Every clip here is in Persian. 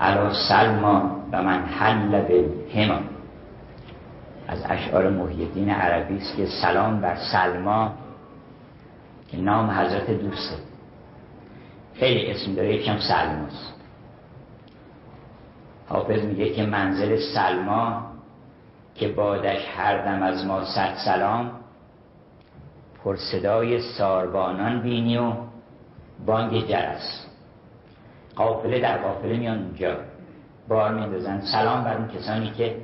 علا سلما و من حل به هما. از اشعار محیدین عربی است که سلام بر سلما که نام حضرت دوسته. خیلی اسم داره یکم سلماست. حافظ میگه که منزل سلما که بادش هر دم از ما صد سلام پر صدای ساربانان بینی و بانگ جرس. قافله در قافله میان اونجا بار میندازن. سلام بر اون کسانی که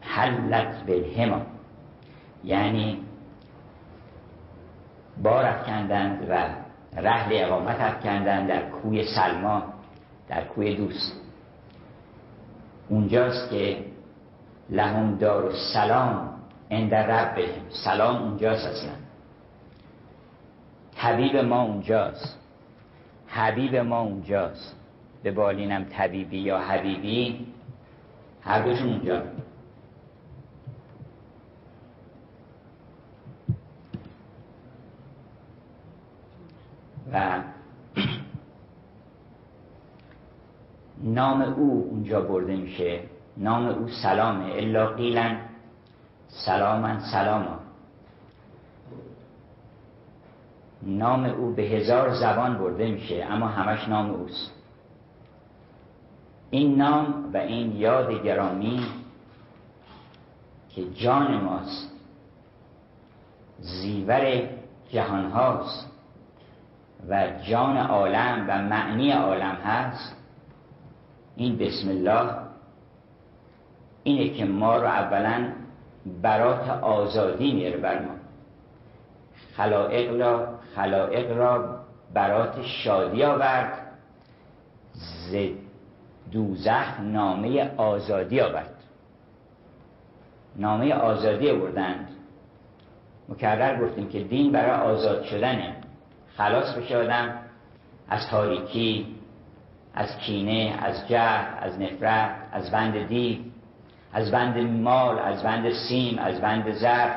حلت بالهما یعنی بار افکندند و رحل اقامت افکندند در کوی سلما در کوی دوست. اونجاست که لهم دار سلام عند رب سلام اونجاست اصلا. حبیب ما اونجاست. حبیب ما اونجاست. به بالینم طبیبی یا حبیبی؟ هر دوشون اونجا. و نام او اونجا برده میشه. نام او سلامه. الا قیلن سلامن سلاما. نام او به هزار زبان برده میشه اما همش نام اوست. این نام و این یاد گرامی که جان ماست زیور جهان هاست و جان عالم و معنی عالم هست. این بسم الله اینه که ما رو اولا برات آزادی میاره بر ما. خلائق را خلائق را برات شادی آورد ز دوزخ نامه آزادی آورد. نامه آزادی آوردند. مکرر گفتیم که دین برای آزاد شدنه خلاص بشه آدم از تاریکی از کینه از جهل از نفرت از بند دیو از بند مال از بند سیم از بند زر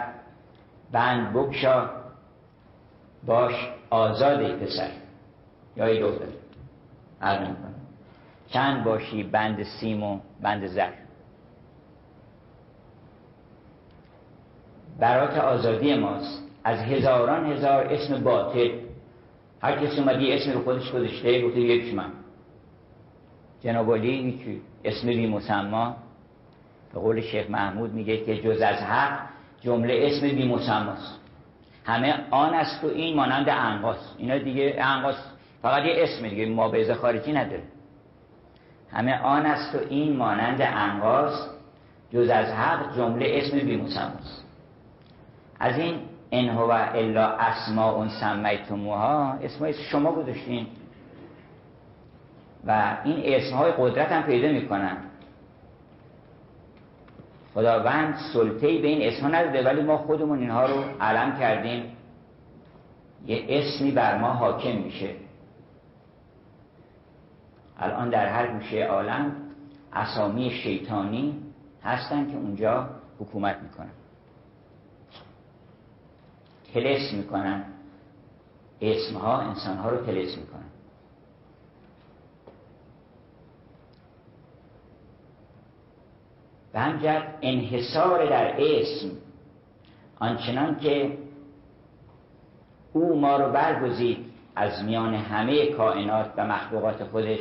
بند بکشا. باش آزاده پسر. یا ای دختر. عرض چند باشی بند سیم و بند زر؟ برات آزادی ماست. از هزاران هزار اسم باطل. هر کسی اومدی اسم رو خودش گذاشته گفته یکش من. جناب علی اسم بی مسما. به قول شیخ محمود میگه که جز از حق جمله اسم بی مسماست. همه آن است و این مانند انقاس اینا دیگه انقاس فقط یه اسم دیگه ما به خارجی نداره. همه آن است و این مانند انقاس جز از حق جمله اسم بی مسماست از این ان هو الا اسماء سمیتموها اسمای شما گذاشتین. و این اسمهای قدرت هم پیدا می‌کنن. خداوند سلطه به این اسمها نداده ولی ما خودمون اینها رو علم کردیم. یه اسمی بر ما حاکم میشه. الان در هر گوشه عالم اسامی شیطانی هستن که اونجا حکومت می‌کنن. تلس می‌کنن. اسمها انسانها رو تلس می‌کنن. به همجد انحصار در اسم آنچنان که او ما رو برگزید از میان همه کائنات و مخلوقات خودش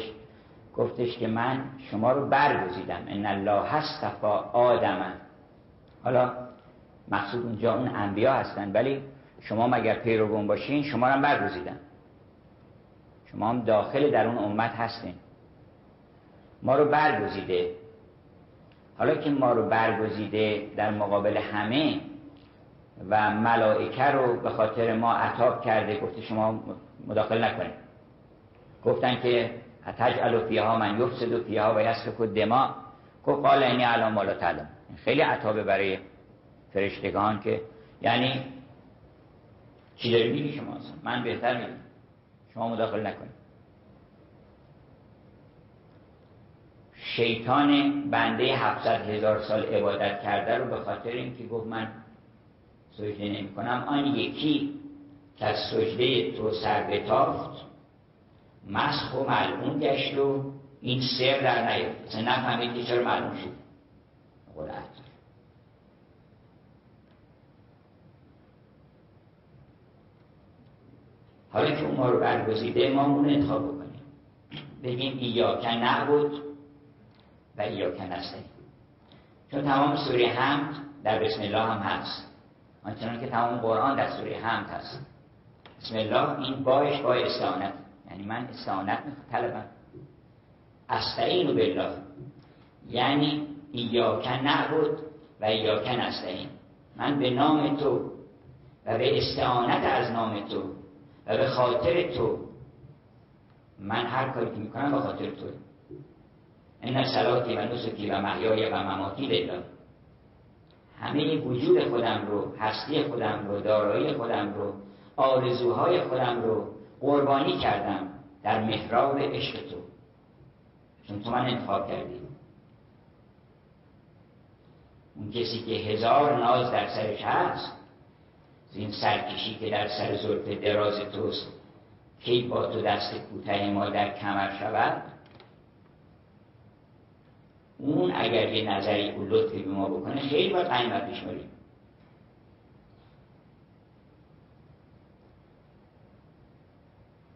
گفتش که من شما رو برگزیدم. ان الله هستفا آدم حالا مقصود اونجا اون انبیا هستن ولی شما مگر پیروگون باشین شما رو برگزیدم. شما هم داخل در اون امت هستین. ما رو برگزیده. حالا که ما رو برگزیده در مقابل همه و ملائکه رو به خاطر ما عطاب کرده گفته شما مداخل نکنید. گفتن که تجعل فیها من یفسد و فیها و یسفک دما گفت قال اینی علام مالا تعلم. خیلی عطابه برای فرشتگان که یعنی چی داری میگی شما؟ من بهتر میگم شما مداخل نکنید. شیطان بنده 700 هزار سال عبادت کرده رو به خاطر اینکه گفت من سجده نمی کنم آن یکی که از سجده تو سر بتافت مسخ و ملعون گشت و این سر در نیاد مثلا نفهمید که چرا معلوم شد. قول حالا که اون ما رو برگزیده ما اون انتخاب بکنیم. بگیم ایاک نعبد و ایاک نستعین چون تمام سوره حمد در بسم الله هم هست. آنچنان که تمام قرآن در سوره حمد هست. بسم الله این باش با استعانت. یعنی من استعانت طلبم. استعین بالله. یعنی ایاک نعبد و ایاک نستعین من به نام تو و به استعانت از نام تو و به خاطر تو من هر کاری که می‌کنم به خاطر تو این صلاتی و نسکی و محیای و مماتی لله همه وجود خودم رو هستی خودم رو دارایی خودم رو آرزوهای خودم رو قربانی کردم در محراب عشق تو چون تو من انتخاب کردی اون کسی که هزار ناز در سرش هست این سرکشی که در سر زلف دراز توست کی با تو دست کوته ما در کمر شود اون اگر یه نظری او لطفی به ما بکنه خیلی باید قیمت بشماریم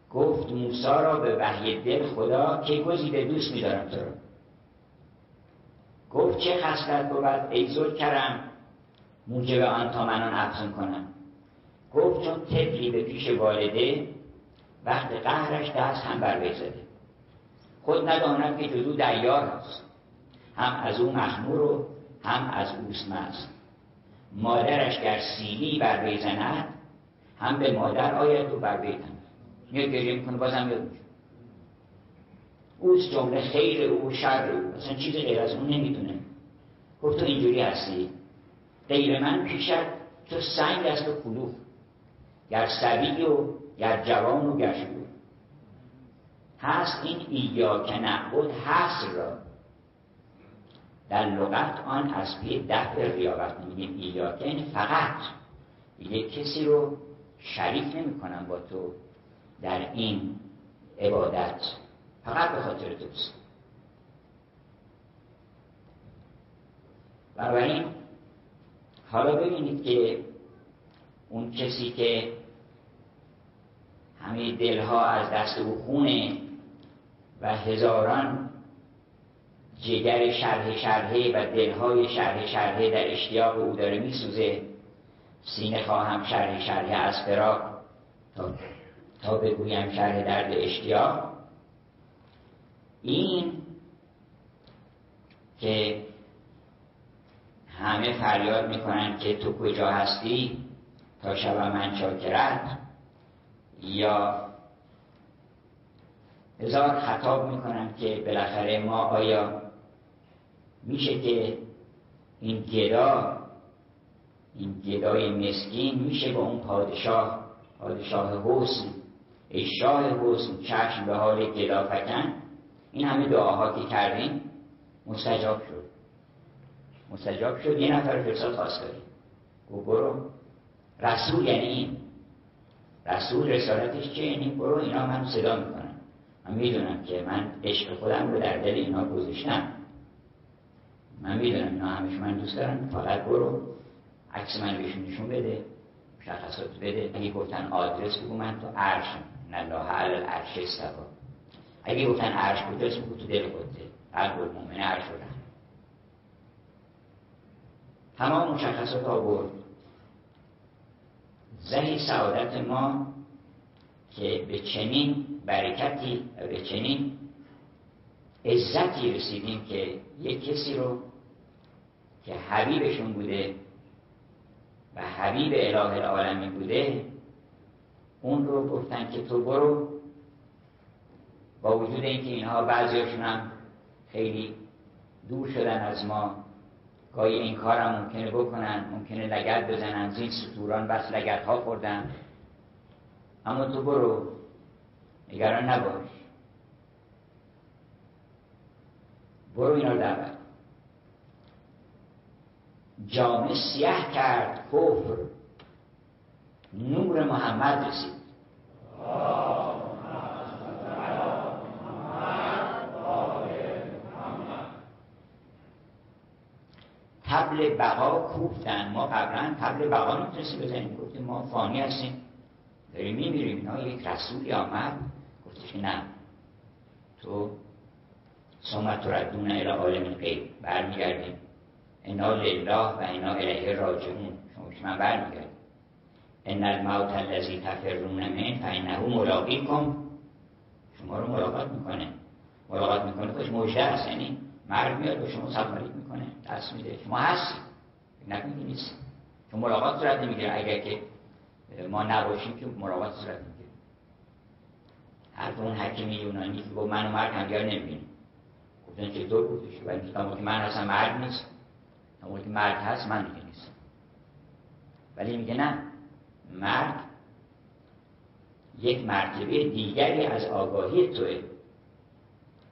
گفت موسا را به وحی دل خدا که گزیده دوست میدارم تو را. گفت چه خستت بود ای زود کرم؟ موجب آن تا منان افزون کنم. گفت چون طفلی به پیش والده وقت قهرش دست هم بر زده. خود نداند که جزو دیار هست. هم از او مخمور و هم از اوست مست مادرش گر سیلی بر بزند هم به مادر آید و بر بیتن میاد گریه می‌کنه بازم یاد میشه. جمله خیر او شر او. اصلا چیز غیر از اون نمی‌دونه. گفت تو اینجوری هستی؟ غیر من پیشت تو سنگ است و کلوف گر سبی و گر جوان و گر هست این ایا که نعبد هست را. در لغت آن پی دفع ریاضت میگیم ایا که این فقط یک کسی رو شریک نمی کنم با تو در این عبادت. فقط به خاطر توست بنابراین حالا ببینید که اون کسی که همه دلها از دست او خونه و هزاران جگر شرح شرحه و دلهای شرح شرحه در اشتیاق او داره میسوزه. سینه خواهم شرح شرحه از فراق. تا, تا بگویم شرح درد اشتیاق. این که همه فریاد می‌کنن که تو کجا هستی؟ تا شب من شاکرت. یا هزار خطاب می‌کنن که بالاخره ما آیا میشه که این گدا این گدای مسکین میشه با اون پادشاه پادشاه حسن. ای شاه حسن چشم به حال گدا فکن این همه دعاها که کردیم مستجاب شد. مستجاب شد. یه نفر فرساد خواست داریم گو برو. رسول یعنی این؟ رسول رسالتش چه یعنی برو اینا من صدا می‌کنم. من می‌دونم که من عشق خودم رو در دل اینا گذاشتم. من می‌دونم اینا همش من دوست دارم. فقط برو. عکس من بهشون نشون بده مشخصات بده. اگه گفتن آدرس بگو من تو عرشم الله علی العرش استوا. اگه گفتن عرش کجاست بگو تو دل خودته قلب المؤمن عرش رو تمام مشخصات آورد. زهی سعادت ما که به چنین برکتی به چنین عزتی رسیدیم که یک کسی رو که حبیبشون بوده و حبیب اله العالمین بوده اون رو گفتن که تو برو. با وجود اینکه اینها بعضیاشون هم خیلی دور شدن از ما گاهی این کارم ممکنه بکنن ممکنه لگت بزنن زین سطوران بس لگت ها خوردن. اما تو برو نگران نباش. برو اینا دعوت جامعه سیاه کرد کفر. نور محمد رسید. تبل بقا کوفتن. ما قبلا تبل بقا نمی‌تونستیم بزنیم. گفتیم ما فانی هستیم. داریم میمیریم. اینا یک رسولی آمد. گفتش نه. تو سمت ردون الى عالم غیب برمیگردیم. انا لله و انا الیه راجعون. شما که من برمیگردیم ان الموت الذی تفرون من فانه ملاقیکم. شما رو ملاقات می‌کنه. ملاقات می‌کنه خودش مجده هست یعنی مرگ میاد و شما سلام می‌کنه دست میده. شما هستی. نکنید نیست. چون ملاقات صورت نمی‌گیره. اگر که ما نباشیم که ملاقات صورت می‌گیره. حرف اون حکیم یونانی که گفت من و مرگ همدیگر نمی‌بینیم. گفتن که دور گفتش ولی تا که من هستم مرگ نیست. تا که مرگ هست من دیگه نیست. ولی میگه نه. مرگ یک مرتبه دیگری از آگاهی توه.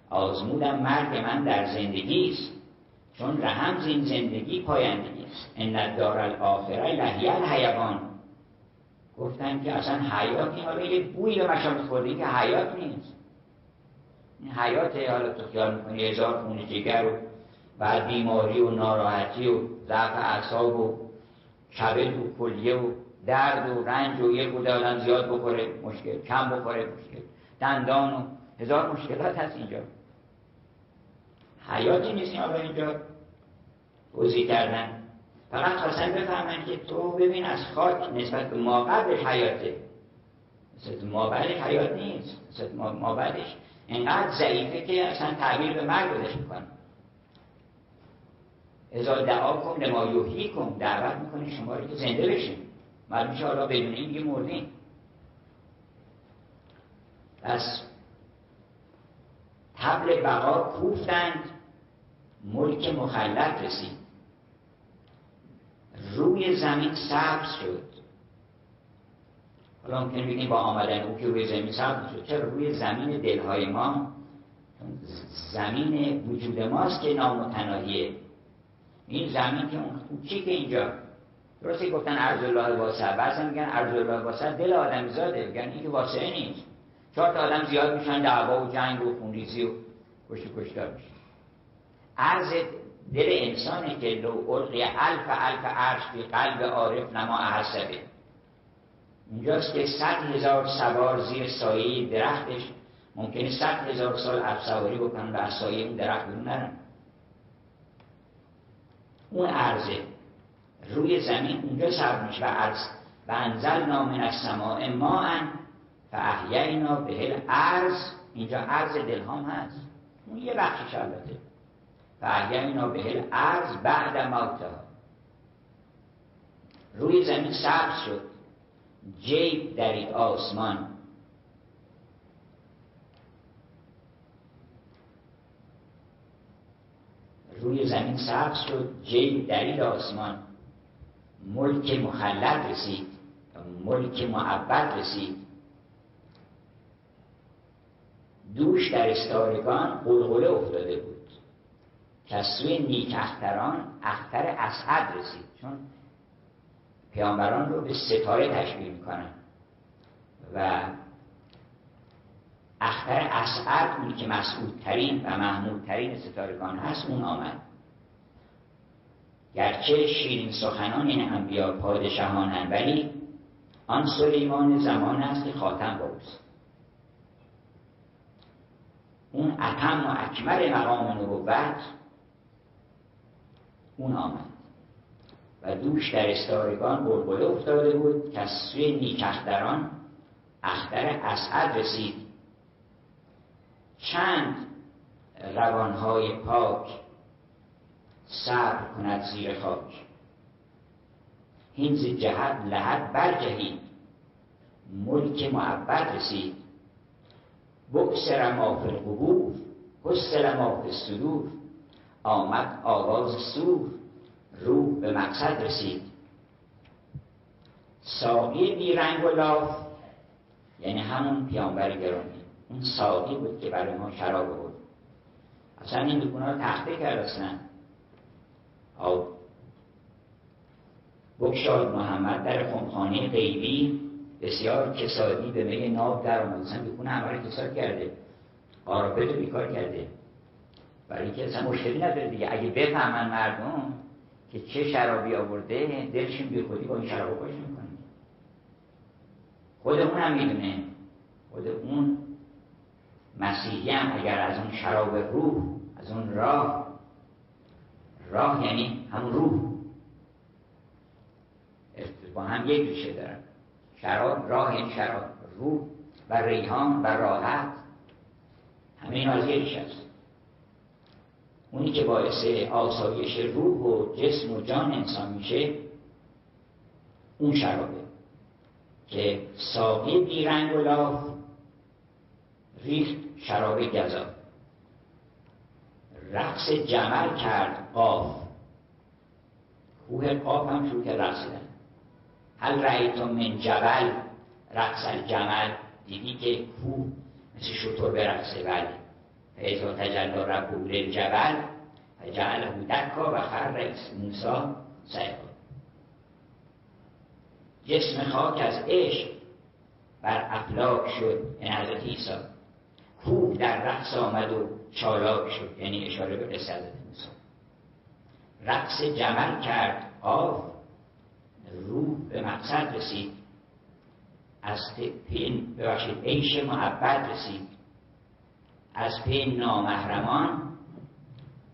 آزمودم مرگ من در زندگی است چون رحم این زندگی پایندگی است. ان دار الاخره لهی الحیوان. گفتن که اصلا حیات حالا یه بوی به مشامت خورده که حیات نیست. این حیات حالا تو خیال می‌کنی هزار خون جگر و بعد بیماری و ناراحتی و ضعف اعصاب و کبد و کلیه و درد و رنج و یک بوده آدم زیاد بخوره مشکل کم بخوره مشکل دندان و هزار مشکلات هست اینجا. حیاتی نیست این اینجا. توضیح کردن. فقط خواستن بفهمن که تو ببین از خاک نسبت به ما قبلش حیاته. نسبت ما حیات نیست. نسبت ما بعدش ضعیفه که اصلا تعبیر به مرگ بودش می‌کنه. ازا دعا کن لما یوهی کن دعوت می‌کنی شما رو که زنده بشین معلوم میشه حالا بدون این دیگه مردین پس تبل بقا کوفتند ملک مخلط رسید. روی زمین سبز شد. حالا ممکن بگیم با آمدن او که روی زمین سبز شد. چرا روی زمین دلهای ما؟ زمین وجود ماست که نامتناهیه. این زمین که اون چی که اینجا. درسته گفتن عرض الله واسع بعضی میگن عرض الله واسع دل آدم زاده. میگن این که نیست. چهار تا آدم زیاد میشن دعوا و جنگ و خونریزی و کشت کشتار میشه. عرض دل انسانه که لو القی الف الف عرش بی قلب عارف نما احسبه. اینجاست که صد هزار سوار زیر سایه درختش. ممکنه صد هزار سال افسواری بکنن و از سایه اون درخت برون نرن. اون عرضه. روی زمین اونجا سبب میشه و عرض و انزل نامن از سماع ما ان فاحیینا به عرض. اینجا عرض دلهام هست. اون یه بخشش البته. فاحیینا به عرض بعد موتها روی زمین سبز شد. جیب در آسمان. روی زمین سبز شد جیب درید آسمان. ملک مخلط رسید ملک معبد رسید. دوش در استارگان قلقله افتاده بود. کسوی نیک اختران اختر اسعد رسید چون پیامبران رو به ستاره تشبیه می‌کنن. و اختر اسعد اونی که مسعودترین و محمودترین ستارگان هست اون آمد. گرچه شیرین سخنان این انبیا پادشاهانند ولی آن سلیمان زمان است که خاتم باوست. اون اتم و اکمل مقام نبوت اون آمد. و دوش در استارگان بلبله افتاده بود که از سوی نیکختران اختر اسعد رسید. چند روانهای پاک صبر کند زیر خاک. هینز جهت لحد برجهید ملک معبد رسید. بکسر ما فی القبور حسر ما فی الصدور آمد آواز سور. روح به مقصد رسید. ساقی بی رنگ و لاف یعنی همون پیامبر گرامی. اون ساقی بود که برای ما شراب بود اصلا این دکونا رو تخته کرد اصلا. آب. بکشاد محمد در خمخانه غیبی بسیار کسادی به می ناب در آمد. اصلا دکونه همه کساد کرده. آرابه رو بیکار کرده. برای اینکه اصلا مشکلی نداره دیگه. اگه بفهمن مردم که چه شرابی آورده دلشون بی خودی با این شراب باش می‌کنه. خود اون هم می‌دونه خود اون مسیحی هم اگر از اون شراب روح از اون راه راه یعنی همون روح. با هم یک ریشه دارن. شراب راه یعنی شراب. روح و ریحان و راحت. همه این از یک اونی که باعث آسایش روح و جسم و جان انسان میشه اون شرابه که ساقی بیرنگ و لاف ریخت شراب گذا رقص جمل کرد قاف. کوه قاف هم شروع کرد. رقصیدن هل رأیتم من جبل؟ رقص الجمل دیدی که کوه مثل شطور برقصه بله فیضا تجلا ربو للجبل. فجعله دکا و خر رئیس موسا سیقا جسم خاک از عشق بر افلاک شد. این حضرت ایسا کوه در رقص آمد و چالاک شد یعنی اشاره به حضرت موسی رقص جمل کرد آف روح به مقصد رسید. از پین ببخشید عیش محبت رسید. از پین نامحرمان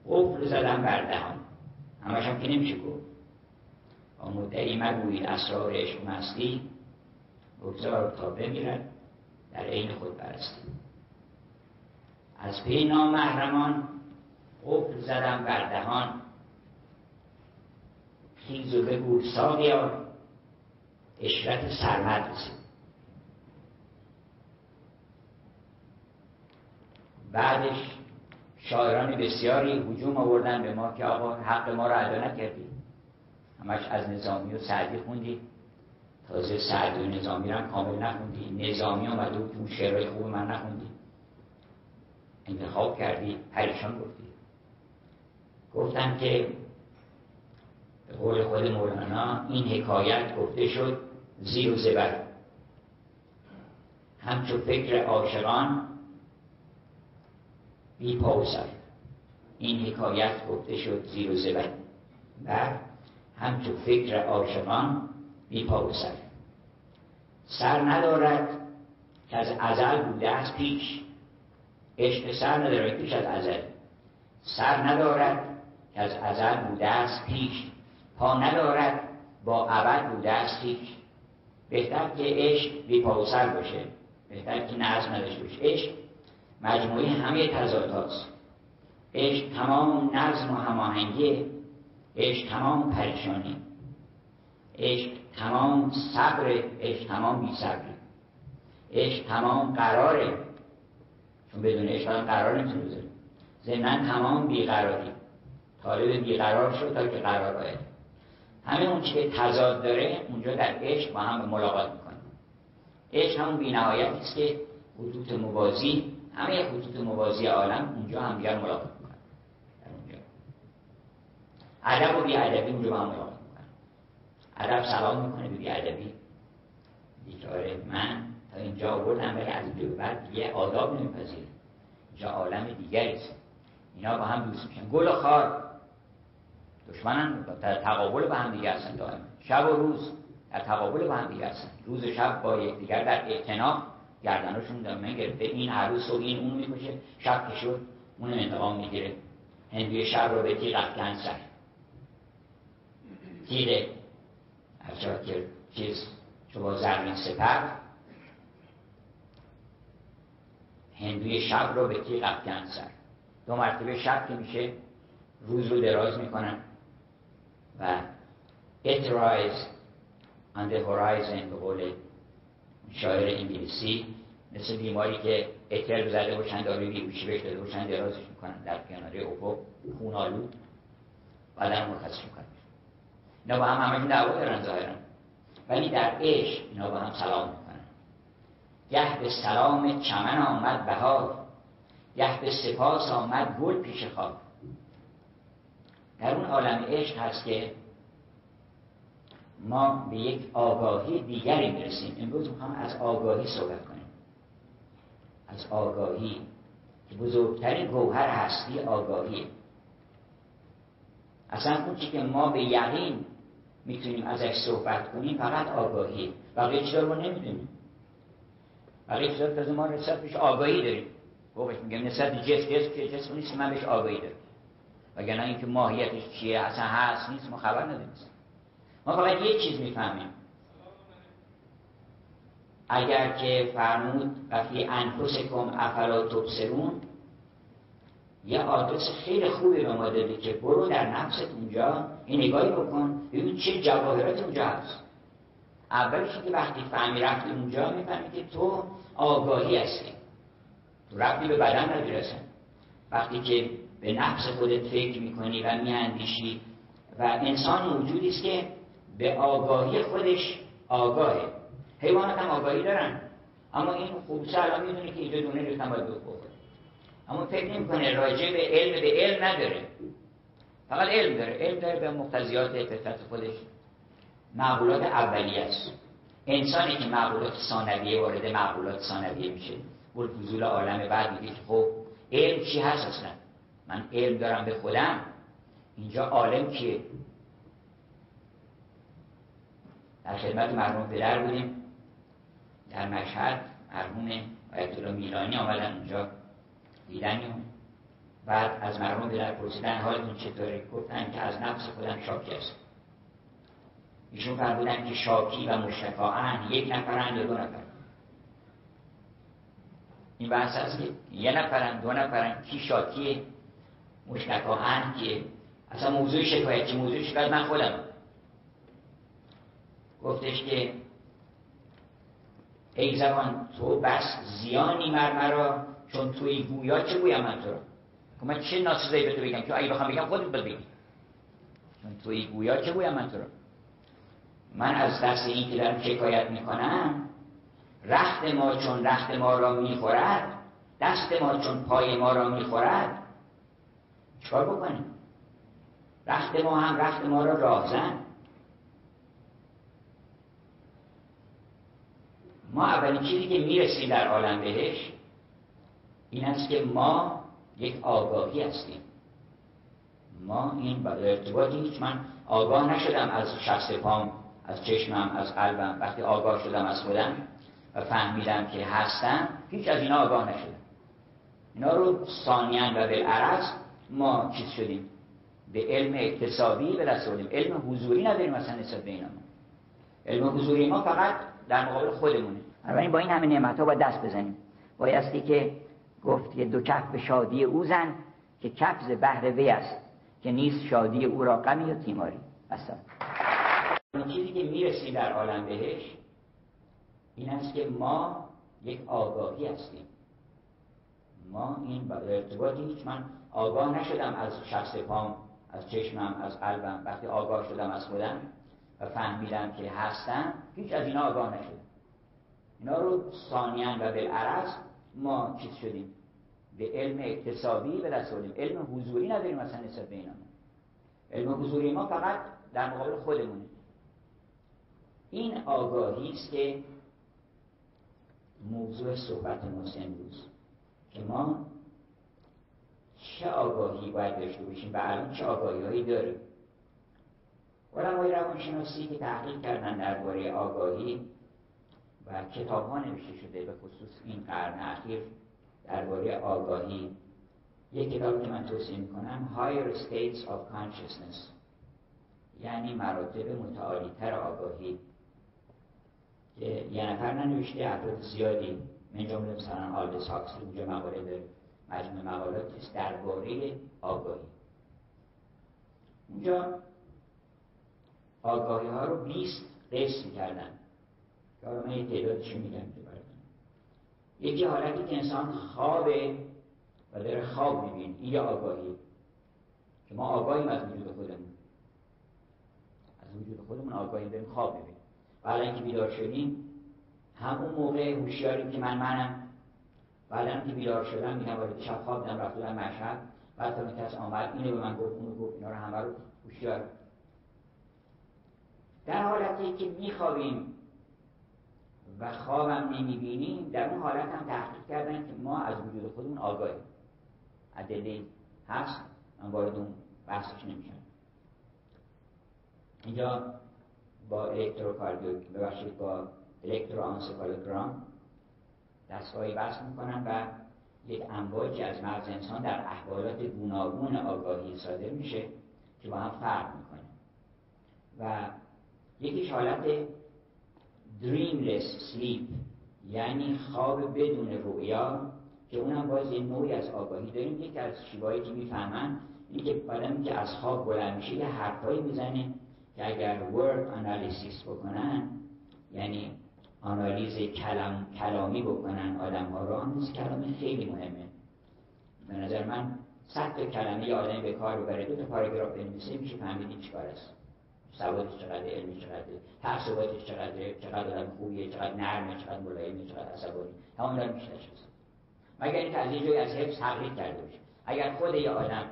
قفل زدن بر دهان. همش هم که نمیشه گفت. با مدعی مگویید اسرار عشق مستی بگذار تا بمیرد در عین خود برستی از پی نامحرمان قفل زدن بر دهان. خیز و بگو ساقیا اشرت سرمد رسید. بعدش شاعران بسیاری هجوم آوردن به ما که آقا حق ما رو ادا نکردی. همش از نظامی و سعدی خوندی. تازه سعدی و نظامی هم کامل نخوندی. نظامی آمده و اون شعرهای خوب من نخوندی. انتخاب کردی پریشان گفتی. گفتم که به قول خود مولانا این حکایت گفته شد زیر و زبر. همچون فکر عاشقان بی پاوسر این حکایت گفته شد زیر و زبر. بر همچون فکر عاشقان بی پاوسر سر. ندارد که از ازل بوده از پیش. عشق سر ندارد پیش از ازل. سر ندارد که از ازل بوده از پیش پا ندارد با ابد بوده از پیش بهتر که عشق بی پاوسر باشه. بهتر که نظم نداشته باشه. عشق مجموعه همه تضادات عشق تمام نظم و هماهنگی عشق تمام پریشانی. عشق تمام صبر عشق تمام بی صبری عشق تمام قراره. چون بدون عشق قرار نمی‌تونه بذاره ضمن تمام بیقراری. طالب بیقرار شد تا که قرار باید همه اون چی که تضاد داره اونجا در عشق با هم ملاقات می‌کنه. عشق همون بینهایت است که خطوط موازی همه خطوط موازی عالم اونجا هم دیگر ملاقات می‌کنن. در اونجا. ادب و بیادبی اونجا با هم ملاقات می‌کنن. ادب سلام می‌کنه به بیادبی. بیچاره من اینجا آوردم ولی از اینجا بعد دیگه آداب نمیپذیر اینجا عالم دیگری است. اینا با هم دوست میشن. گل و خار. دشمنن در تقابل با هم دیگه هستن دائما شب و روز در تقابل با هم دیگه هستن. روز و شب با یکدیگر در اعتناق گردنشون دامن گرفته این عروس و این اون می‌کشه. شب که شد اون انتقام می‌گیره. هندوی شب رو به تیغ افکن سر. تیغ هرچه که چیز چو با زرین سپر هندوی شب رو به تیغ افکن سر. دو مرتبه شب که میشه روز رو دراز می‌کنن و it rise on the horizon به قول شاعر انگلیسی مثل بیماری که اتر زده باشن داروی بیهوشی بهش داده باشن درازش می‌کنن در کناره افق خون آلود بدن مرخص می‌کنن اینا با هم همه دعوا دارن ظاهرا. ولی در عشق اینا با هم سلام گه به سلام چمن آمد بهار گه به سپاس آمد گل پیش خواب. در اون عالم عشق هست که ما به یک آگاهی دیگری می‌رسیم. امروز می‌خوام از آگاهی صحبت کنیم. از آگاهی. که بزرگترین گوهر هستی آگاهی. اصلا اون که ما به یقین می‌تونیم ازش صحبت کنیم فقط آگاهی. بقیه چیزا رو نمی‌دونیم. بقیه چیزا رو ما نسبت بهش آگاهی داریم. گفتش میگم نسبت جسم جسم که جسم نیست من بهش آگاهی دارم وگرنه اینکه ماهیتش چیه اصلا هست نیست ما خبر نداریم ما فقط یه چیز می‌فهمیم. اگر که فرمود وقتی انفسکم افلا تبصرون یه آدرس خیلی خوبی به ما که برو در نفست اونجا این نگاهی بکن ببین چه جواهرات اونجا هست. اولش که وقتی فهمی رفتی اونجا می‌فهمی که تو آگاهی هستی. تو رفتی به بدن نداری وقتی که به نفس خودت فکر می‌کنی و میاندیشی و انسان موجودی است که به آگاهی خودش آگاهه. حیوانات هم آگاهی دارن. اما این خوبسه الان می‌دونه که اینجا دونه ریختن باید بخوره اما فکر نمی‌کنه راجع به علم به علم نداره. فقط علم داره. علم داره به مقتضیات فطرت خودش. معقولات اولیه است. انسانی که معقولات ثانویه وارد معقولات ثانویه میشه. بود فضول عالم بعد میگه خب علم چی هست اصلا؟ من علم دارم به خودم. اینجا عالم کیه؟ در خدمت مرحوم پدر بودیم. در مشهد مرحوم آیت الله میلانی آمدن اونجا. دیدنیم بعد از مرحوم پدر پرسیدن حالتون چطوره؟ گفتن که از نفس خودم شاکی است ایشون فرمودن که شاکی و مشتکاهن یک نفرن یا دو نفر این بحث هست که یه نفرن دو نفرن کی شاکیه؟ مشتکاهن که اصلا موضوع شکایت که موضوع شکایت؟ من خودم. گفتش که ای زبان تو بس زیانی مرمرا چون توی گویا چه گویم من تو را؟ که من چه ناسزایی به تو بگم؟ که اگه بخوام بگم خودت بگی چون توی گویا چه گویم من تو را؟ من از دست این که دارم شکایت می‌کنم رخت ما چون رخت ما را می‌خورد دست ما چون پای ما را می‌خورد چکار بکنیم؟ رخت ما هم رخت ما را راهزن ما اولین چیزی که می‌رسیم در عالم بهش این است که ما یک آگاهی هستیم. ما این ارتباطی من آگاه نشدم از شخص پام از چشمم از قلبم. وقتی آگاه شدم از خودم و فهمیدم که هستم هیچ از اینا آگاه نشدم. اینا رو ثانیان و بالعرض ما چیز شدیم. به علم اکتسابی به دست علم حضوری نداریم مثلا نسبت به اینا علم حضوری ما فقط در مقابل خودمونه. این با این همه نعمت ها باید دست بزنیم. بایستی که گفت که دو کف به شادی او زن که کفز بهر وی است که نیست شادی او را غمی و تیماری. اصلا چیزی که می‌رسیم در عالم بهش این است که ما یک آگاهی هستیم. ما این ارتباطی هیچ من آگاه نشدم از شخص پام از چشمم از قلبم. وقتی آگاه شدم از خودم و فهمیدم که هستم هیچ از اینا آگاه نشدم. اینا رو ثانیان و بالعرض ما چیز شدیم. به علم اکتسابی به دست علم حضوری نداریم مثلا نسبت به علم حضوری ما فقط در مقابل خودمونه. این آگاهی است که موضوع صحبت ماست امروز. که ما چه آگاهی باید داشته باشیم و الان چه آگاهی هایی داریم. علمای روانشناسی که تحقیق کردن درباره آگاهی و کتاب ها نوشته شده به خصوص این قرن اخیر درباره آگاهی یک کتاب که من توصیه می‌کنم Higher States of Consciousness یعنی مراتب متعالی تر آگاهی. یه نفر ننوشته افراد زیادی. من جمله مثلا آلدس هاکسلی اونجا مقاله داره. مجموع مقالات است درباره آگاهی. اونجا آگاهی ها رو 20 قسم کردن. که من یه تعدادش میگم یکی حالتی که انسان خوابه و داره خواب میبین این آگاهی که ما آگاهیم از وجود خودمون. از وجود خودمون آگاهیم داریم خواب می‌بینیم. بعد اینکه بیدار شدیم همون موقع هوشیاریم که من منم بعد که بیدار شدم میگم وارد شب خواب دیدم رفتم مشهد بعد تا کس آمد اینو به من گفت اونو گفت اینا رو همه رو هوشیار در حالتی که میخوابیم و خوابم نمی‌بینیم در اون حالت هم تحقیق کردن که ما از وجود خودمون آگاهیم. ادله هست من وارد اون بحثش نمیشم. اینجا با الکتروکاردیو ببخشید با الکتروانسفالوگرام دستگاهی وصل می‌کنن و یک امواجی از مغز انسان در احوالات گوناگون آگاهی صادر میشه که با هم فرق می‌کنه. و یکیش حالت dreamless sleep یعنی خواب بدون رویا که اونم باز یه نوعی از آگاهی داریم. یکی از شیوهایی که می‌فهمن اینه که آدمی که از خواب بلند میشه یه حرفایی می‌زنه که اگر ورد آنالیسیس بکنن یعنی آنالیز کلام، کلامی بکنن آدم ها رو آنالیز کلامی خیلی مهمه. به نظر من صد کلمه یه آدمی به کار ببره دو تا پاراگراف بنویسه میشه فهمید چیکار است. سوادش چقدر علمی چقدر تعصباتش چقدر چقدر آدم خوبیه چقدر نرمه چقدر ملایمه چقدر عصبانی. همون رو میشه مگر اینکه از یه از حفظ تقلید کرده باشه اگر خود یه آدم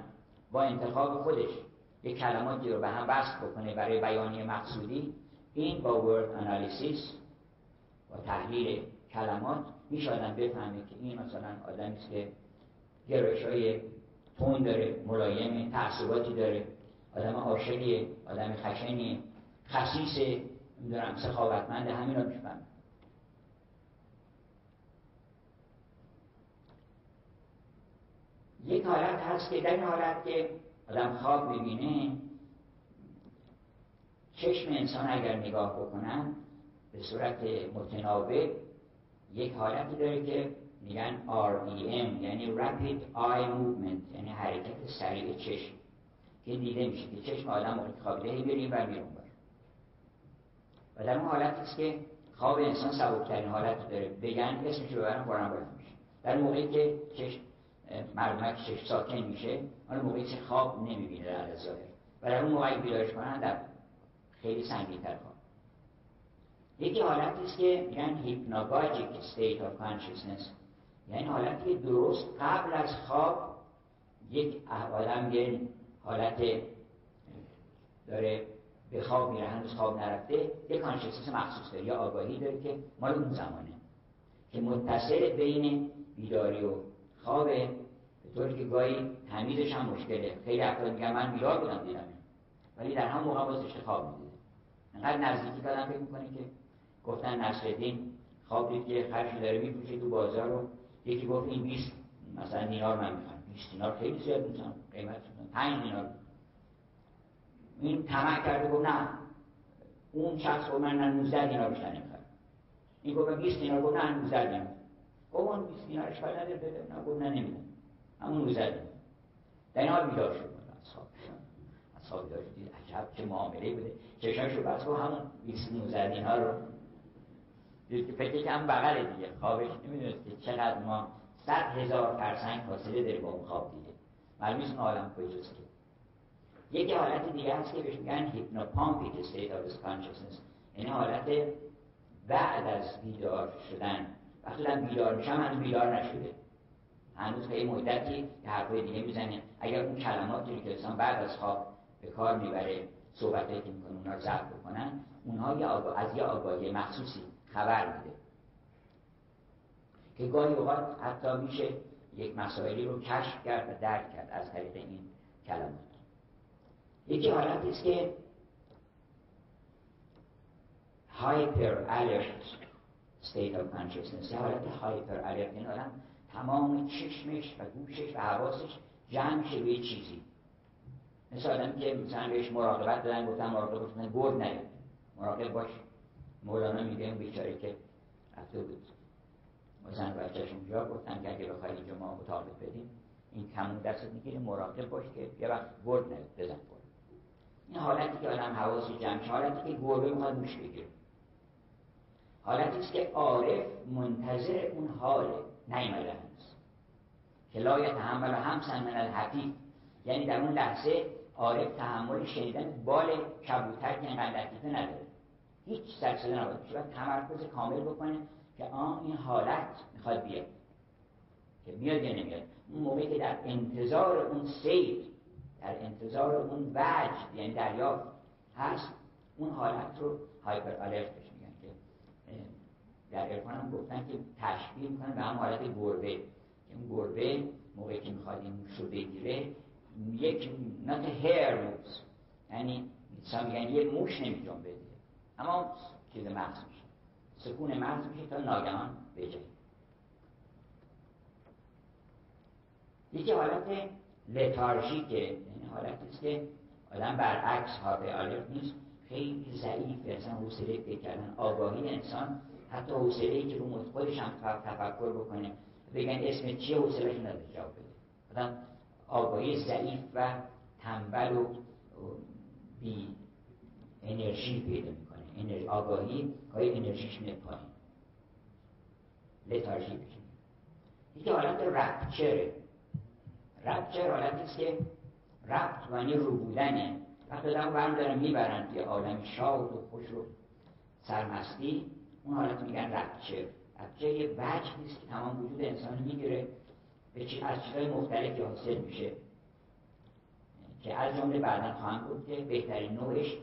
با انتخاب خودش یه کلماتی رو به هم وصل بکنه برای بیانی مقصودی. این با ورد انالیسیس با تحلیل کلمات میشه آدم بفهمه که این مثلا آدمی که گرایش های تون داره ملایم تعصباتی داره آدم عاشقیه آدم خشنیه خصیصه می‌دونم سخاوتمند همین رو می‌فهمه. یک حالت هست که در این حالت که آدم خواب ببینه چشم انسان اگر نگاه بکنن به صورت متناوب یک حالتی داره که میگن REM یعنی Rapid Eye Movement یعنی حرکت سریع چشم که دیده میشه که چشم آدم موقعی خوابیده هی بریم و میرون بر. و در اون حالت است که خواب انسان سبکترین حالت داره. بگن اسمش رو قرآن باید میشه. در موقعی که چشم مردمک چشم ساکن میشه آن موقعی که خواب نمی‌بینه در ظاهر و در اون موقعی بیدارش کنن در خیلی سنگین تر خواب. یکی حالتی است که میگن هیپناگاجیک state of consciousness. یعنی حالتی که درست قبل از خواب یک آدم یه حالت داره به خواب میره هنوز خواب نرفته یه کانشنس مخصوص داره یا آگاهی داره که مال اون زمانه. که متصل بین بیداری و خوابه. به طوری که گاهی تمیزش هم مشکله. خیلی افراد میگن من بیدار بودم دیدم ولی در هم موقع بازش خواب می‌دیده. انقدر نزدیکی دادم فکر می‌کنه که گفتن نصرالدین خواب دید که خرشی داره میپوشه تو بازار رو یکی گفت این 20 مثلا دینار من می‌خوام. 20 دینار خیلی زیاد می‌تونم قیمت 5 دینار. این طمع کرده گفت نه. اون شخص گفت من 19 دینار بیشتر نمی‌خوام. این گفت 20 دینار گفت نه 19 دینار. گفت اون 20 دینارش نده بده نه گفت نه نمیدم همون 19 دینار در این حال بیدار شد. اصحاب بیدار شد دید عجب چه معامله بوده. چشمشو بس گفت همون 20 19 دینار رو دید فکر که هم بغل دیگه. خوابش نمی‌دونست که چقدر ما صد هزار فرسنگ فاصله داره با اون خواب دیگه. معلوم نیست عالم کجاست که. یکی حالت دیگه هست که بهش میگن هیپنوپامپیک state of consciousness این حالت بعد از بیدار شدن. وقتی بیدار میشم هنوز بیدار نشده. هنوز خیلی مدتی یه حرفای دیگه می‌زنه. اگر اون کلماتی که انسان بعد از خواب به کار می‌بره صحبتایی که می‌کنه اونا رو ضبط بکنن اونها از یه آگاهی مخصوصی خبر میده. که گاهی اوقات حتی میشه یک مسائلی رو کشف کرد و درک کرد از طریق این کلمات. یکی حالت است که هایپر الرت state of consciousness. یه حالت هایپر الرت این آدم تمام چشمش و گوشش و حواسش جمع میشه به چیزی. مثل آدمی که مثلا بهش مراقبت دادن گفتن مراقبت باشن گرد نیاد مراقب باش. مولانا میگه این بیچاره که رفته بود. مثلا بچهش اونجا گفتن که اگه بخوای اینجا ما مطابق بدیم این کمون دست می‌گیره مراقب باش که یه وقت گرد نیاد بزن این حالتی که آدم حواسی جمع حالتی که گربه می‌خواد موش بگیره. حالتی که عارف منتظر اون حاله. نیمده هنوز که لا یتحمل همسن من الحفیف یعنی در اون لحظه عارف تحمل شنیدن بال کبوتر که اینقدر لطیفه نداره. هیچ سرسده نباید بشه باید تمرکز کامل بکنه که آن این حالت می‌خواد بیاد. که میاد یا نمیاد. اون موقعی که در انتظار اون سیر در انتظار اون وجد یعنی دریافت هست اون حالت رو هایپر آلرت که در ارفان هم گفتن که تشبیه می‌کنن به هم حالت گربه. که اون گربه موقعی که می‌خواد این رو بگیره یک not hair moves یعنی میگن یه موش نمی بده. اما چیز مغز میشه. سکون مغز میشه تا ناگهان بجایی یکی حالت لتارژیکه. یعنی حالتی است که آدم برعکس آلرت نیست. خیلی ضعیف اصلا حوصله فکر کردن. آگاهی انسان حتی حوصله ای که رو خودش هم تفکر بکنه بگن اسم چیه حوصلهش نداره جواب بده. آدم آگاهی ضعیف و تنبل و بی انرژی پیدا می‌کنه. انرژی آگاهی های انرژیش میاد پایین. لتارژی بشه. یکی حالت رپچره رپچر حالتی است که ربط معنی رو بودنه. وقتی آدم برم دارن می‌برن توی عالم شاد و خوش و سرمستی. اون حالت میگن رپچر رپچر یه وجه نیست که تمام وجود انسان می‌گیره به چی از چیزهای مختلفی حاصل میشه. که از جمله بعدا خواهم گفت که بهترین نوعش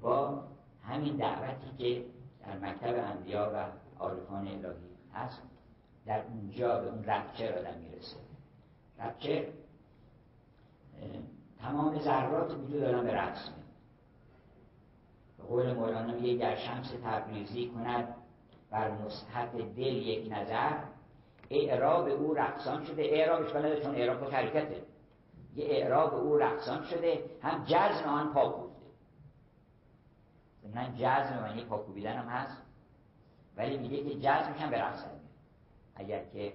با همین دعوتی که در مکتب انبیا و عارفان الهی هست در اونجا به اون رپچر آدم می‌رسه. رپچر تمام ذرات وجود آدم به رقص می به قول مولانا میگه گر شمس تبریزی کند بر مصحف دل یک نظر. اعراب او رقصان شده. اعرابش بلده چون اعراب با حرکته یه اعراب او رقصان شده. هم جزم آن پاکوفته. من جزم معنی پاکوبیدن هم هست. ولی میگه که جزمش هم به رقص اگر که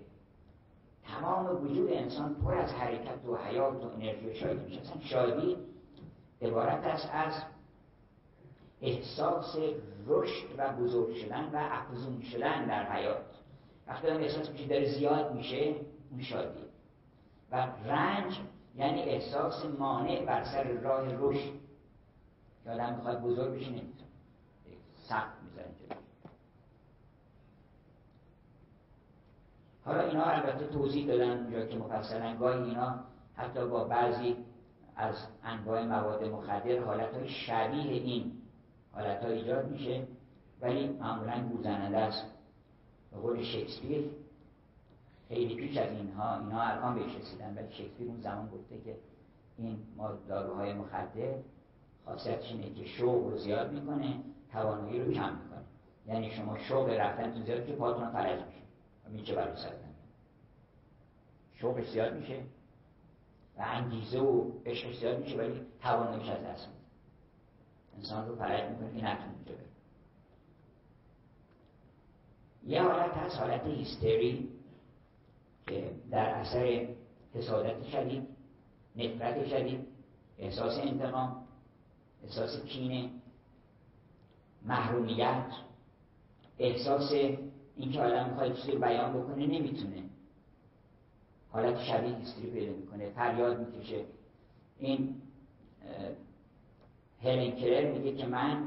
تمام وجود انسان پر از حرکت و حیات و انرژی شادی میشه اصلا شادی عبارت است از احساس رشد و بزرگ شدن و افزون شدن در حیات. وقتی هم احساس میشه داره زیاد میشه اون شادی و رنج یعنی احساس مانع بر سر راه رشد. که آدم می‌خواد بزرگ بشه نمی‌تونه. سخت می‌زنه حالا اینا البته توضیح دادن اونجا که مفصلا گاهی اینا حتی با بعضی از انواع مواد مخدر حالت های شبیه این حالت ایجاد میشه. ولی معمولا گوزننده است. به قول شکسپیر خیلی پیش از اینها اینا الان بهش رسیدن ولی شکسپیر اون زمان گفته که این ما داروهای مخدر خاصیتش اینه که شوق رو زیاد می‌کنه توانایی رو کم می‌کنه. یعنی شما شوق رفتن تو زیاد که پاتون فلج میشه. میچه برای سردن شوقش زیاد میشه و انگیزه و عشق زیاد میشه ولی تواناییش از دست میده. انسان رو فلج می‌کنه که نتونه بره یه حالت هست حالت هیستری که در اثر حسادت شدید نفرت شدید احساس انتقام احساس کینه محرومیت احساس اینکه آدم می‌خواد چیزی بیان بکنه نمی‌تونه حالت شبیه هیستری پیدا می‌کنه فریاد می‌کشه این هلن کلر میگه که من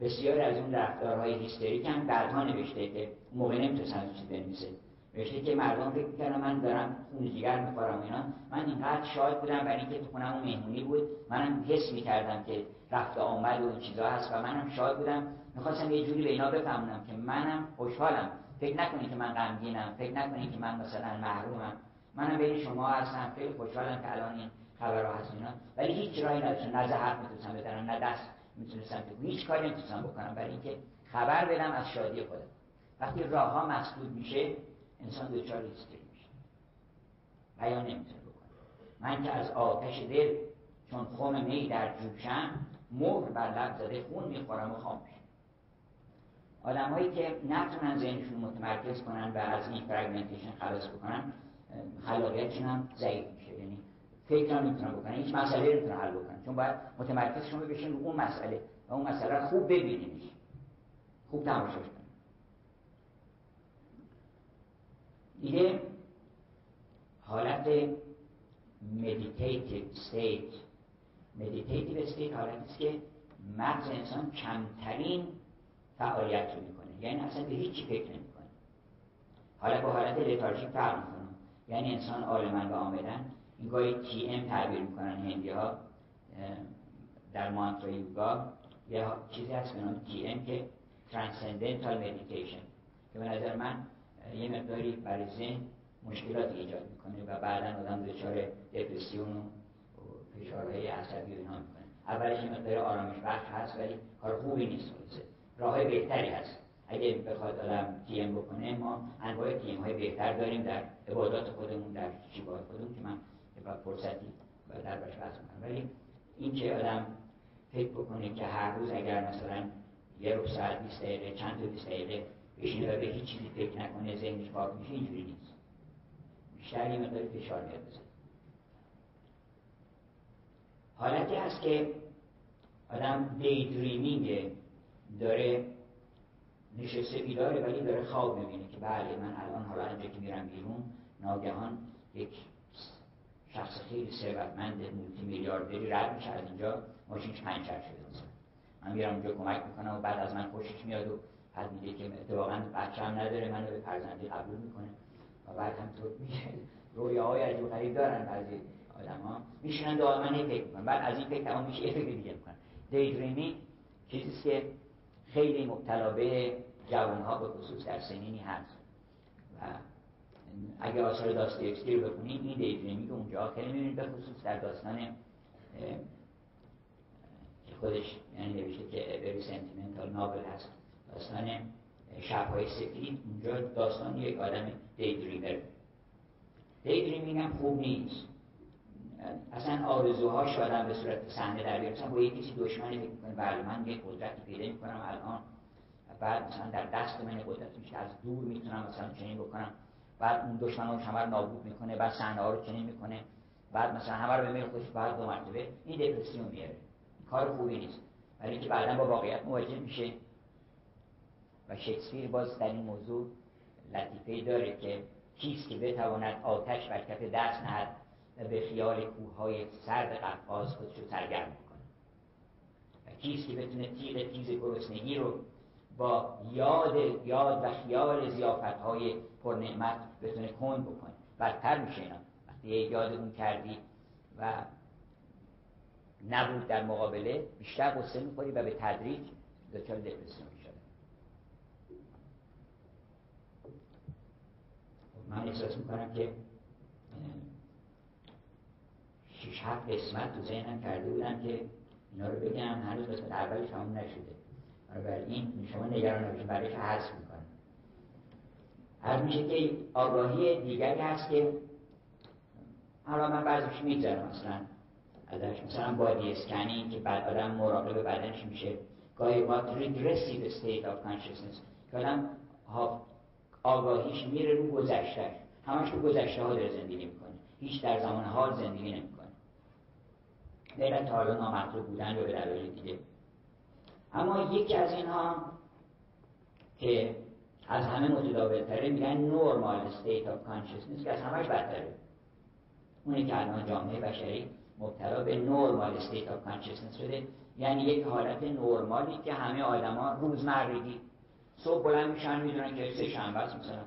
بسیار از اون رفتارهای هیستریکم بعدها نوشته که موقع نمی‌تونستم چیزی بنویسه. نوشته که مردم فکر می‌کردن من دارم خون جگر می‌خورم اینا. من اینقدر شاد بودم برای اینکه تو خونم مهمونی بود. منم حس می‌کردم که رفت آمد و این چیزا هست و منم شاد بودم. می‌خواستم یه جوری به اینا بفهمونم که منم خوشحالم. فکر نکنید که من غمگینم. فکر نکنید که من مثلا محرومم. منم بین شما هستم. خیلی خوشحالم که الان این خبرها هست اینا. ولی هیچ راهی نداشتم نه زهر می‌تونستم بدارم نه دست می‌تونستم هیچ کاری نمی‌تونستم بکنم برای اینکه خبر بدم از شادی خودم. وقتی راه ها مسدود میشه انسان دچار هیستری میشه. بیان نمی‌تونه بکنه. من که از آتش دل چون خون می در جوشم مهر بر لب زده خون می‌خورم و خام میشه آدمایی که نتونن ذهنشون متمرکز کنن و از این فرگمنتیشن خلاص بکنن خلاقیتشون هم ضعیف میشه. یعنی فکر هم نمی‌تونن بکنن هیچ مسئله نمی‌تونن حل بکنن. چون باید متمرکزشون بشین رو اون مسئله و اون مسئله رو خوب ببینیمش. خوب تماشاش کنن دیگه حالت meditative state meditative state حالتی است که مغز انسان کمترین فعالیت رو می‌کنه. یعنی اصلا به هیچی فکر نمی‌کنه. حالا با حالت lethargic فرق می‌کنه. یعنی انسان عالماً و عامداً گاهی TM تعبیر می‌کنن هندی ها در مانترا یوگا یه چیزی هست به نام om که transcendental meditation که به نظر من یه مقداری برای ذهن مشکلات ایجاد می‌کنه و بعدا آدم دچار دپرسیون و فشارهای عصبی و می‌کنه. اولش این مقدار آرامش بخش هست ولی کار خوبی نیست راه بهتری هست. اگه بخواد آدم TM بکنه ما انواع TM های بهتر داریم در عبادات خودمون در شیوه خودمون که من با فرصتی درباره‌ش بحث کنم ولی این که آدم فکر بکنه که هر روز اگر مثلا یه رو ساعت 20 دقیقه چند تا 20 دقیقه بشینه و به هیچ چیزی فکر نکنه ذهنش پاک میشه اینجوری نیست. بیشتر یه مقدار فشار میاد حالتی هست که آدم دی دریمینگ داره نشسته بیداره ولی داره خواب می‌بینه که بله من الان حالا اینجا که میرم بیرون ناگهان یک شخص خیلی ثروتمند مولتی میلیاردری رد میشه از اینجا ماشینش پنچر شده مثلا من میرم اونجا کمک می‌کنم و بعد از من خوشش میاد و بعد میگه که اتفاقا بچه هم نداره منو به فرزندی قبول می‌کنه. و بعد تو میگه رویاهای عجیب غریب دارن بعضی آدم ها میشنن دائما این فکر می‌کنن. بعد از این فکر تمام میشه فکر دیگه می‌کنن. دی چیزی که خیلی مبتلا به جوانها به خصوص در سنینی هست. اگه آثار داستایوفسکی رو بخونید این دیدریمی که اونجا. خیلی می‌بینید به خصوص در داستان که خودش یعنی نوشته که بری سنتیمنتال نابل هست. داستان شبهای سفید. اونجا داستان یک آدم دیدریمر دیدریمینگ هم خوب نیست. اصلا آرزوهاش آدم به صورت صحنه در بیاره مثلا با یک کسی دشمنی فکر می‌کنه بله من یک قدرتی پیدا می‌کنم الان. بعد مثلا در دست من قدرت میشه. از دور می‌تونم مثلا چنین بکنم. بعد اون دشمنان همه رو نابود می‌کنه بعد صحنه ها رو چنین می‌کنه. بعد مثلا همه رو به میل خودش بعد دو مرتبه این دپرسیون میاره. کار خوبی نیست. ولی که بعدا با واقعیت مواجه میشه. و شکسپیر باز در این موضوع لطیفه داره که کیست که بتواند آتش بر کف دست نهد و به خیال کوههای سرد قفقاز خودش رو سرگرم می‌کنه و کیست که بتونه تیغ تیز گرسنگی رو با یاد یاد و خیال زیافت های پرنعمت بتونه کند بکنه. بدتر میشه اینا. وقتی یاد اون کردی و نبود در مقابله بیشتر قصه می‌خوری و به تدریج دچار دپرسیون میشه من احساس می‌کنم که شیش هفت قسمت تو ذهنم کرده بودم که اینا رو بگم هنوز قسمت اولش همون نشده. این شما نگران نباشید برایش حذف می‌کنه هر میشه که آگاهی دیگری هست که حالا من بعضیش می‌گذارم مثلا ازش مثلا body scanning که بعد آدم مراقب بدنش میشه. گاهی وقت regressive state of consciousness که آدم آگاهیش میره رو گذشته. همش رو گذشته ها داره زندگی می‌کنه. هیچ در زمان حال زندگی نمی‌کنه. غیر تا حالا نامطلوب بودن یا به دلایل دیگه اما یکی از اینها که از همه متداولتره میگن نورمال state of consciousness که از همش بدتره. اونی که الان جامعه بشری مبتلا به نورمال state of consciousness شده یعنی یک حالت نورمالی که همه آدما روزمرگی صبح بلند میشن می‌دونن که سه شنبه است مثلا.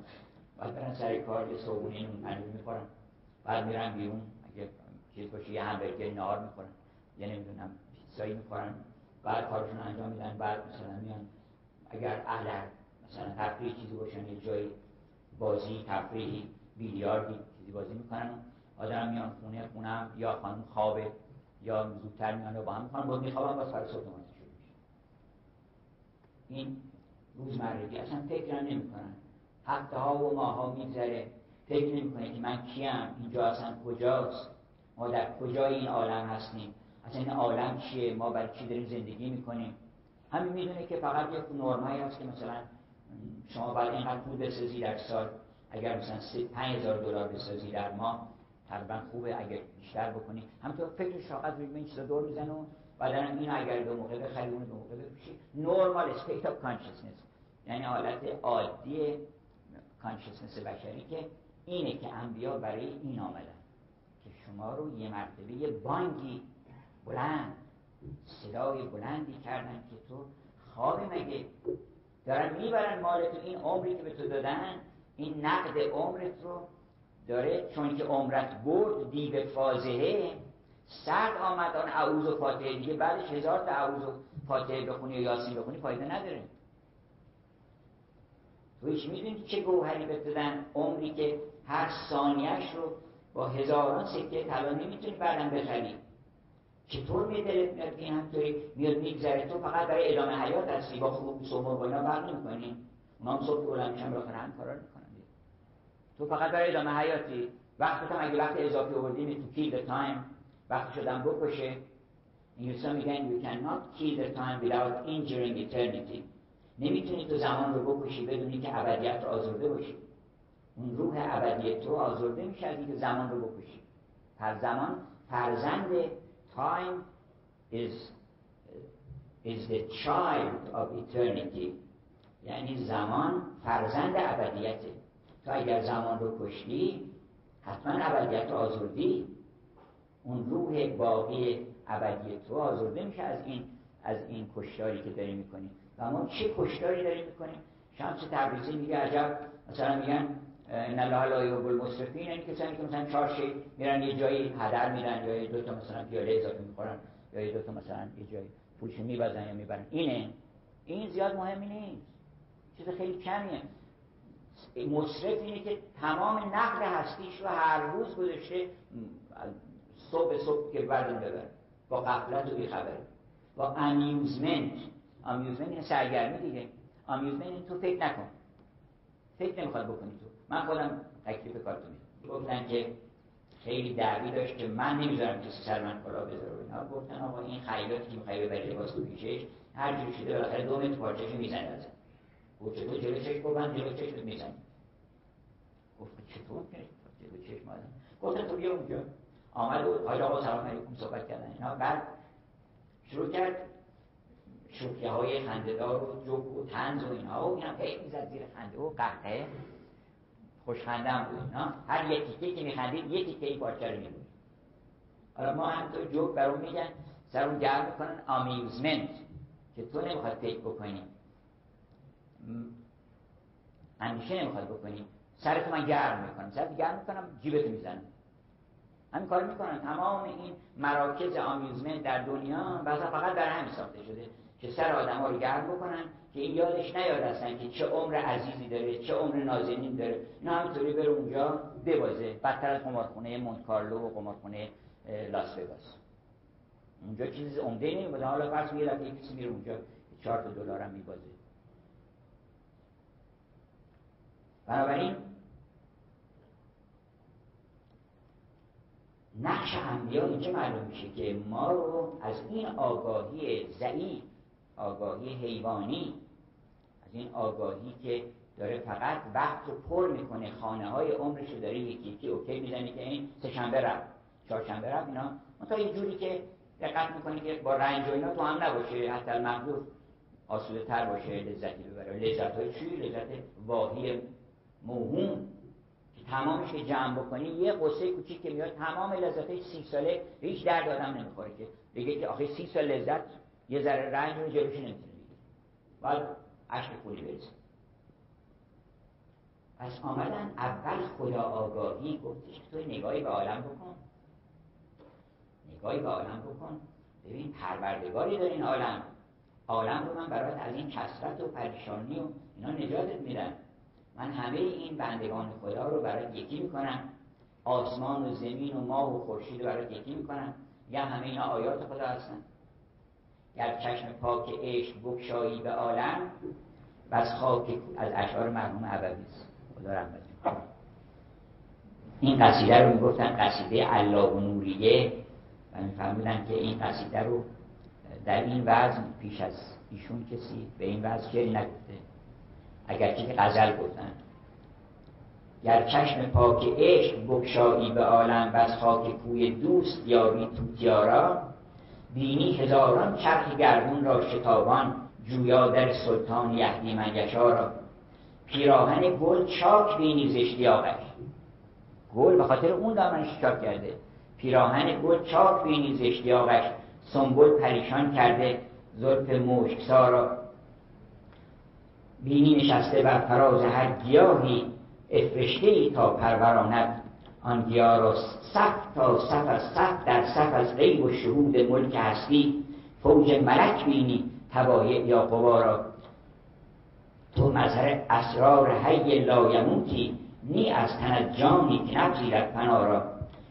بعد برن سر کار یه صبحونه نون پنیر می‌خورن. بعد میرن بیرون اگه چیز باشه یه همبرگر نار می‌خورن. یه نمی‌دونم پیتزایی می‌خورن. بعد کارشون انجام میدن بعد مثلا میان اگر اهل مثلا تفریح چیزی باشن یه جای بازی تفریحی بیلیاردی چیزی بازی می‌کنن آدم میان خونه خونم یا خانم خوابه یا زودتر میان با هم می‌خوان با میخوابن با سر صبح شروع میشه. این روزمرگی اصلا فکر نمی‌کنن. هفته ها و ماه ها میگذره. فکر نمی‌کنه که من کیم اینجا اصلا کجاست؟ ما در کجای این عالم هستیم؟ اصلا این عالم چیه؟ ما برای چی داریم زندگی می‌کنیم؟ همین می‌دونه که فقط یک نرمایی هست که مثلا شما باید اینقدر پول بسازی در سال. اگر مثلا 5000 دلار بسازی در ماه تقریبا خوبه اگر بیشتر بکنی. همینطور فکر شاقت روی این چیزا دور می‌زنه و بعدا این اگر به موقع بخری اون به موقع بپوشی. normal state of consciousness یعنی حالت عادی consciousness بشری که اینه که انبیا برای این آمدن. که شما رو یه مرتبه بانگی بلند صدای بلندی کردن که تو خواب مگه؟ دارن می‌برن مال تو این عمری که به تو دادن این نقد عمرت رو. داره چون که عمرت برد دیو فازهه سرد آمد آن عوض و فاتحه دیگه بعدش هزار تا عوض و فاتحه بخونی یا یاسین بخونی فایده نداره. تو هیچ می‌دونی چه گوهری دادن عمری که هر ثانیهش رو با هزاران سکه طلا نمی‌تونی بعدم بخری. چطور می دلت میاد این همطوری میاد میگذره؟ تو فقط برای ادامه حیات هستی با خوب سومر و اینا برق نمی‌کنی. هم صبح بلند میشن بالاخره هم کارا می‌کنن تو فقط برای ادامه حیاتی. وقت هم اگه وقت اضافی آوردی تو kill the time وقت شدن بکشه. این میگن you cannot kill the time without injuring eternity. نمی‌تونی تو زمان رو بکشی بدونی که ابدیت رو آزرده باشی. اون روح ابدیت تو آزرده میشه از زمان رو بکشی. هر زمان فرزند time is is the child of eternity. یعنی زمان فرزند ابدیته. تو اگر زمان رو کشتی حتما ابدیت آزردی. اون روح باقی ابدی تو آزرده میشه از این از این کشتاری که داریم می‌کنیم و ما چه کشتاری داریم می‌کنیم؟ شمس تبریزی میگه عجب. مثلا میگن ان الله لا یحب المسرفین این کسانی که مثلا چهار شی میرن یه جایی هدر میرن یا دو تا مثلا پیاله اضافه می‌خورن یا یه دو تا مثلا یه جایی پولش میبازن یا می‌برن. اینه. این زیاد مهمی نیست. چیز خیلی کمیه. مصرف اینه که تمام نقل هستیش رو هر روز گذاشته صبح صبح که بردن ببر با قفلت و بیخبره با امیوزمنت امیوزمنت این سرگرمی دیگه. امیوزمنت تو فکر نکن. فکر نمی‌خواد بکنی تو. من خودم تکلیف کارتون گفتن که خیلی دعوی داشت که من نمی‌ذارم کسی سر من کلا بذاره اینا. گفتن آقا این خیلاتی که می‌خوای ببری لباس تو پیشش هر جور شده بالاخره دو متر پارچه‌شو می‌زنه ازم گفت چطور جلو چشم؟ من جلو چشم می‌زنی گفت چطور جلو چشم آدم. گفتن تو بیا اونجا. آمد و حاج آقا سلام علیکم صحبت کردن. اینا بعد شروع کرد. شوخی های و جوک و تنز و اینا. و اینا پیش می‌زد زیر خنده و قهقه خوشخنده هم بود اینا هر یک تیکه که میخندید یک تیکه ای پارچه رو میبود حالا ما هم جوک برام میگن سر اون گرم می‌کنن آمیوزمنت که تو نمی‌خواد فکر بکنی. اندیشه نمی‌خواد بکنی. سرت من گرم می‌کنم. سرت گرم می‌کنم جیبت می‌زنم. همین کار می‌کنن. تمام این مراکز آمیوزمنت در دنیا بعضا فقط برای همین ساخته شده. که سر آدم ها رو گرم بکنن که این یادش نیاد هستن که چه عمر عزیزی داره چه عمر نازنین داره. اینا همینطوری بره اونجا ببازه. بدتر از قمارخونه مونت کارلو و قمارخونه لاس وگاس. اونجا چیز عمده نمیبازه حالا فرض یه لحظه کسی میره اونجا 4 تا دلار هم میبازه. بنابراین نقش انبیا اینجا معلوم میشه که ما رو از این آگاهی ضعیف آگاهی حیوانی. از این آگاهی که داره فقط وقت رو پر می‌کنه خانه های عمرش رو داره یکی یکی اوکی می‌زنه که این سه شنبه رفت چهار شنبه رفت اینا. تا یه جوری که دقت می‌کنه که با رنج و اینا تو هم نباشه حتی المغلوب آسوده تر باشه لذتی ببره. لذت های چی؟ لذت واهی موهوم. تمامش که جمع بکنی یه قصه کوچیک که میاد تمام لذت سی ساله هیچ درد آدم نمی‌خوره که بگه که آخه سی سال لذت یه ذره رنج رو جلوش نمی‌تونه باید عشق پولی برسه پس آمدن اول خدا آگاهی گفتش تو نگاهی به عالم بکن. نگاهی به عالم بکن. ببین پروردگاری داره این عالم. عالم رو من برات از این کسرت و پریشانی و اینا نجاتت میدم. من همه این بندگان خدا رو برای یکی می‌کنم. آسمان و زمین و ماه و خورشید رو برای یکی می‌کنم. یا همه اینا آیات خدا هستن. گر چشم پاک عشق بکشایی به عالم و از خاک از اشعار مرحوم عبدی خدا رحمت این قصیده رو می‌گفتن قصیده الله و نوریه و میفهمیدن که این قصیده رو در این وزن پیش از ایشون کسی به این وزن شعری نگفته. اگرچه که غزل گفتن. گر چشم پاک عشق بکشایی به عالم بس خاک کوی دوست یابی توتیارا بینی هزاران چرخ گردون را شتابان جویا در سلطان یهدی من را. پیراهن گل چاک بینی زشتیاقش گل به خاطر اون دامنش چاک کرده. پیراهن گل چاک بینی زشتیاقش سنبل پریشان کرده. زلف مشکسارا بینی نشسته بر فراز هر گیاهی. افرشته ای تا پروراند آن را صف تا صف از در صف از غیب و شهود ملک هستی فوج ملک بینی تبایع یا قوا تو مظهر اسرار حی لایموتی نی از تن جانی که نپذیرد را.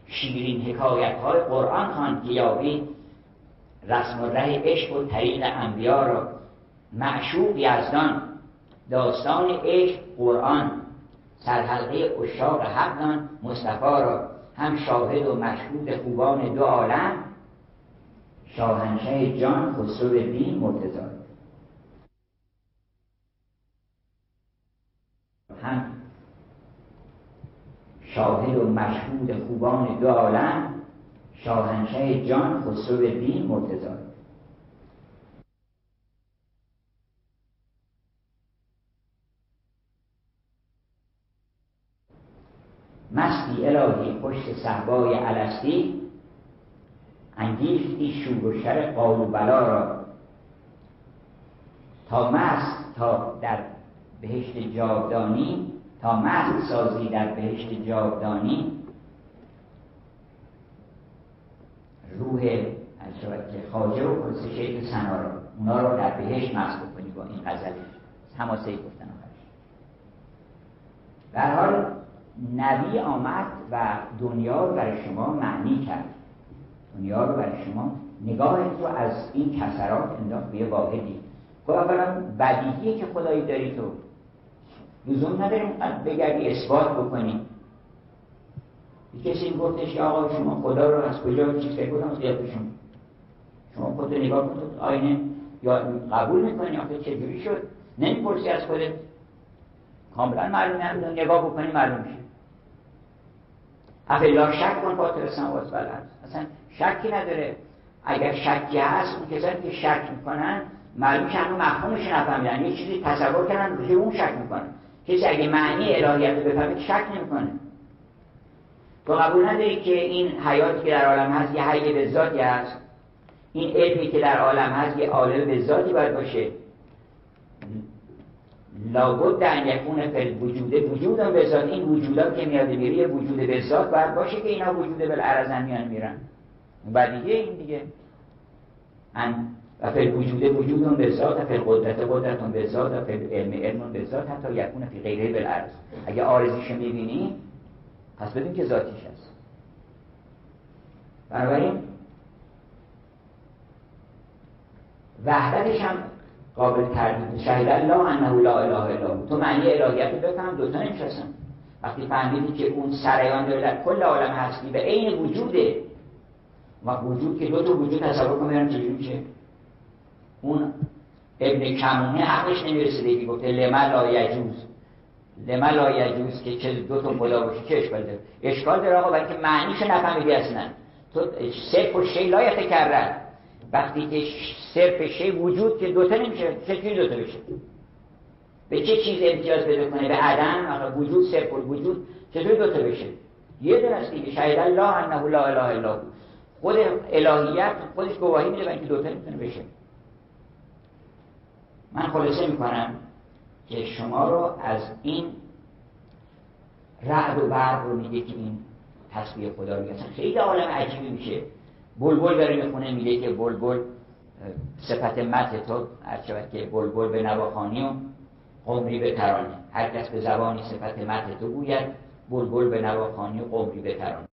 شیرین حکایت های قرآن خوان که یابی رسم و ره عشق و طریق انبیا را. معشوق یزدان داستان عشق قرآن. سرحلقه اشاق حقان مصطفی را هم شاهد و مشهود خوبان دو عالم شاهنشه جان خسرو دین مرتضی. هم شاهد و مشهود خوبان دو عالم شاهنشه جان خسرو دین مرتضی. مستی الهی پشت صحبای علستی انگیختی شور و شر قال و بلا را. تا مست تا در بهشت جاودانی تا مست سازی در بهشت جاودانی. روح که خاجه و کلس شیخ سنا را اونا رو در بهشت مست بکنی با این غزل. هماسه گفتن آخرش. در حال نبی آمد و دنیا رو برای شما معنی کرد. دنیا رو برای شما نگاه رو از این کسرات انداخت به واحدی. خب اولا بدیهیه که خدایی داری تو. لزوم نداریم بگردی اثبات بکنی. کسی گفتش که آقا شما خدا رو از کجا چیز فکر کنم از شما شما خود نگاه کنید آینه. یا قبول می‌کنی؟ آخه چجوری شد؟ نمی‌پرسی از خودت. کاملا معلوم نگاه بکنی معلوم میشه. افلا شک کن فاطر سماوات بلد اصلا شکی نداره. اگر شکی هست اون کسانی که شک می‌کنن معلوم که هنوز مفهومش نفهمیدن یه چیزی تصور کردن روی اون شک می‌کنن. کسی اگه معنی الهیت رو بفهمه شک نمی‌کنه. تو قبول نداری که این حیاتی که در عالم هست یه حی به ذاتی هست؟ این علمی که در عالم هست یه عالم به ذاتی باید باشه. لابد ان یکون وجوده وجود به ذات این وجودا که میاد میره وجود به ذات باید باشه که اینا وجود بالعرض میان میرن. دیگه این دیگه. ان و فی وجود وجود به ذات فی قدرت قدرت به ذات و فی علم علم به ذات حتی یکون فی غیره بالعرض اگه آرزیش می‌بینی پس بدون که ذاتیش هست. بنابراین وحدتش هم قابل تردید شهید الله انه لا اله الا تو معنی الهیت رو بفهم دو تا نمیشستن وقتی فهمیدی که اون سریان در کل عالم هستی به عین وجوده. و وجود که دو تا وجود تصور کنم چجوری میشه. اون ابن کمونه عقلش نمی‌رسیده که گفته لما لا یجوز. لما لا یجوز که چه دو تا خدا باشه چه اشکال داره؟ اشکال داره آقا برای که معنیشو نفهمیدی اصلا. تو صرف و شی لایق کردن وقتی که صرف شی وجود که دوتا نمیشه چجوری دوتا بشه؟ به چه چیز امتیاز بده کنه؟ به عدم؟ وجود صرف وجود چطوری دوتا بشه؟ یه دونه است دیگه. الله انه لا اله الا خود الهیت خودش گواهی میده اینکه دوتا نمی‌تونه بشه. من خلاصه می‌کنم که شما رو از این رعد و برق رو میگه که این تصویر خدا میگه. خیلی عالم عجیبی میشه. بلبل داره می‌خونه میگه که بلبل صفت مت تو هر که بلبل به نواخانی و قمری به ترانه. هر کس به زبانی صفت مت تو گوید بلبل به نواخانی و قمری به ترانه.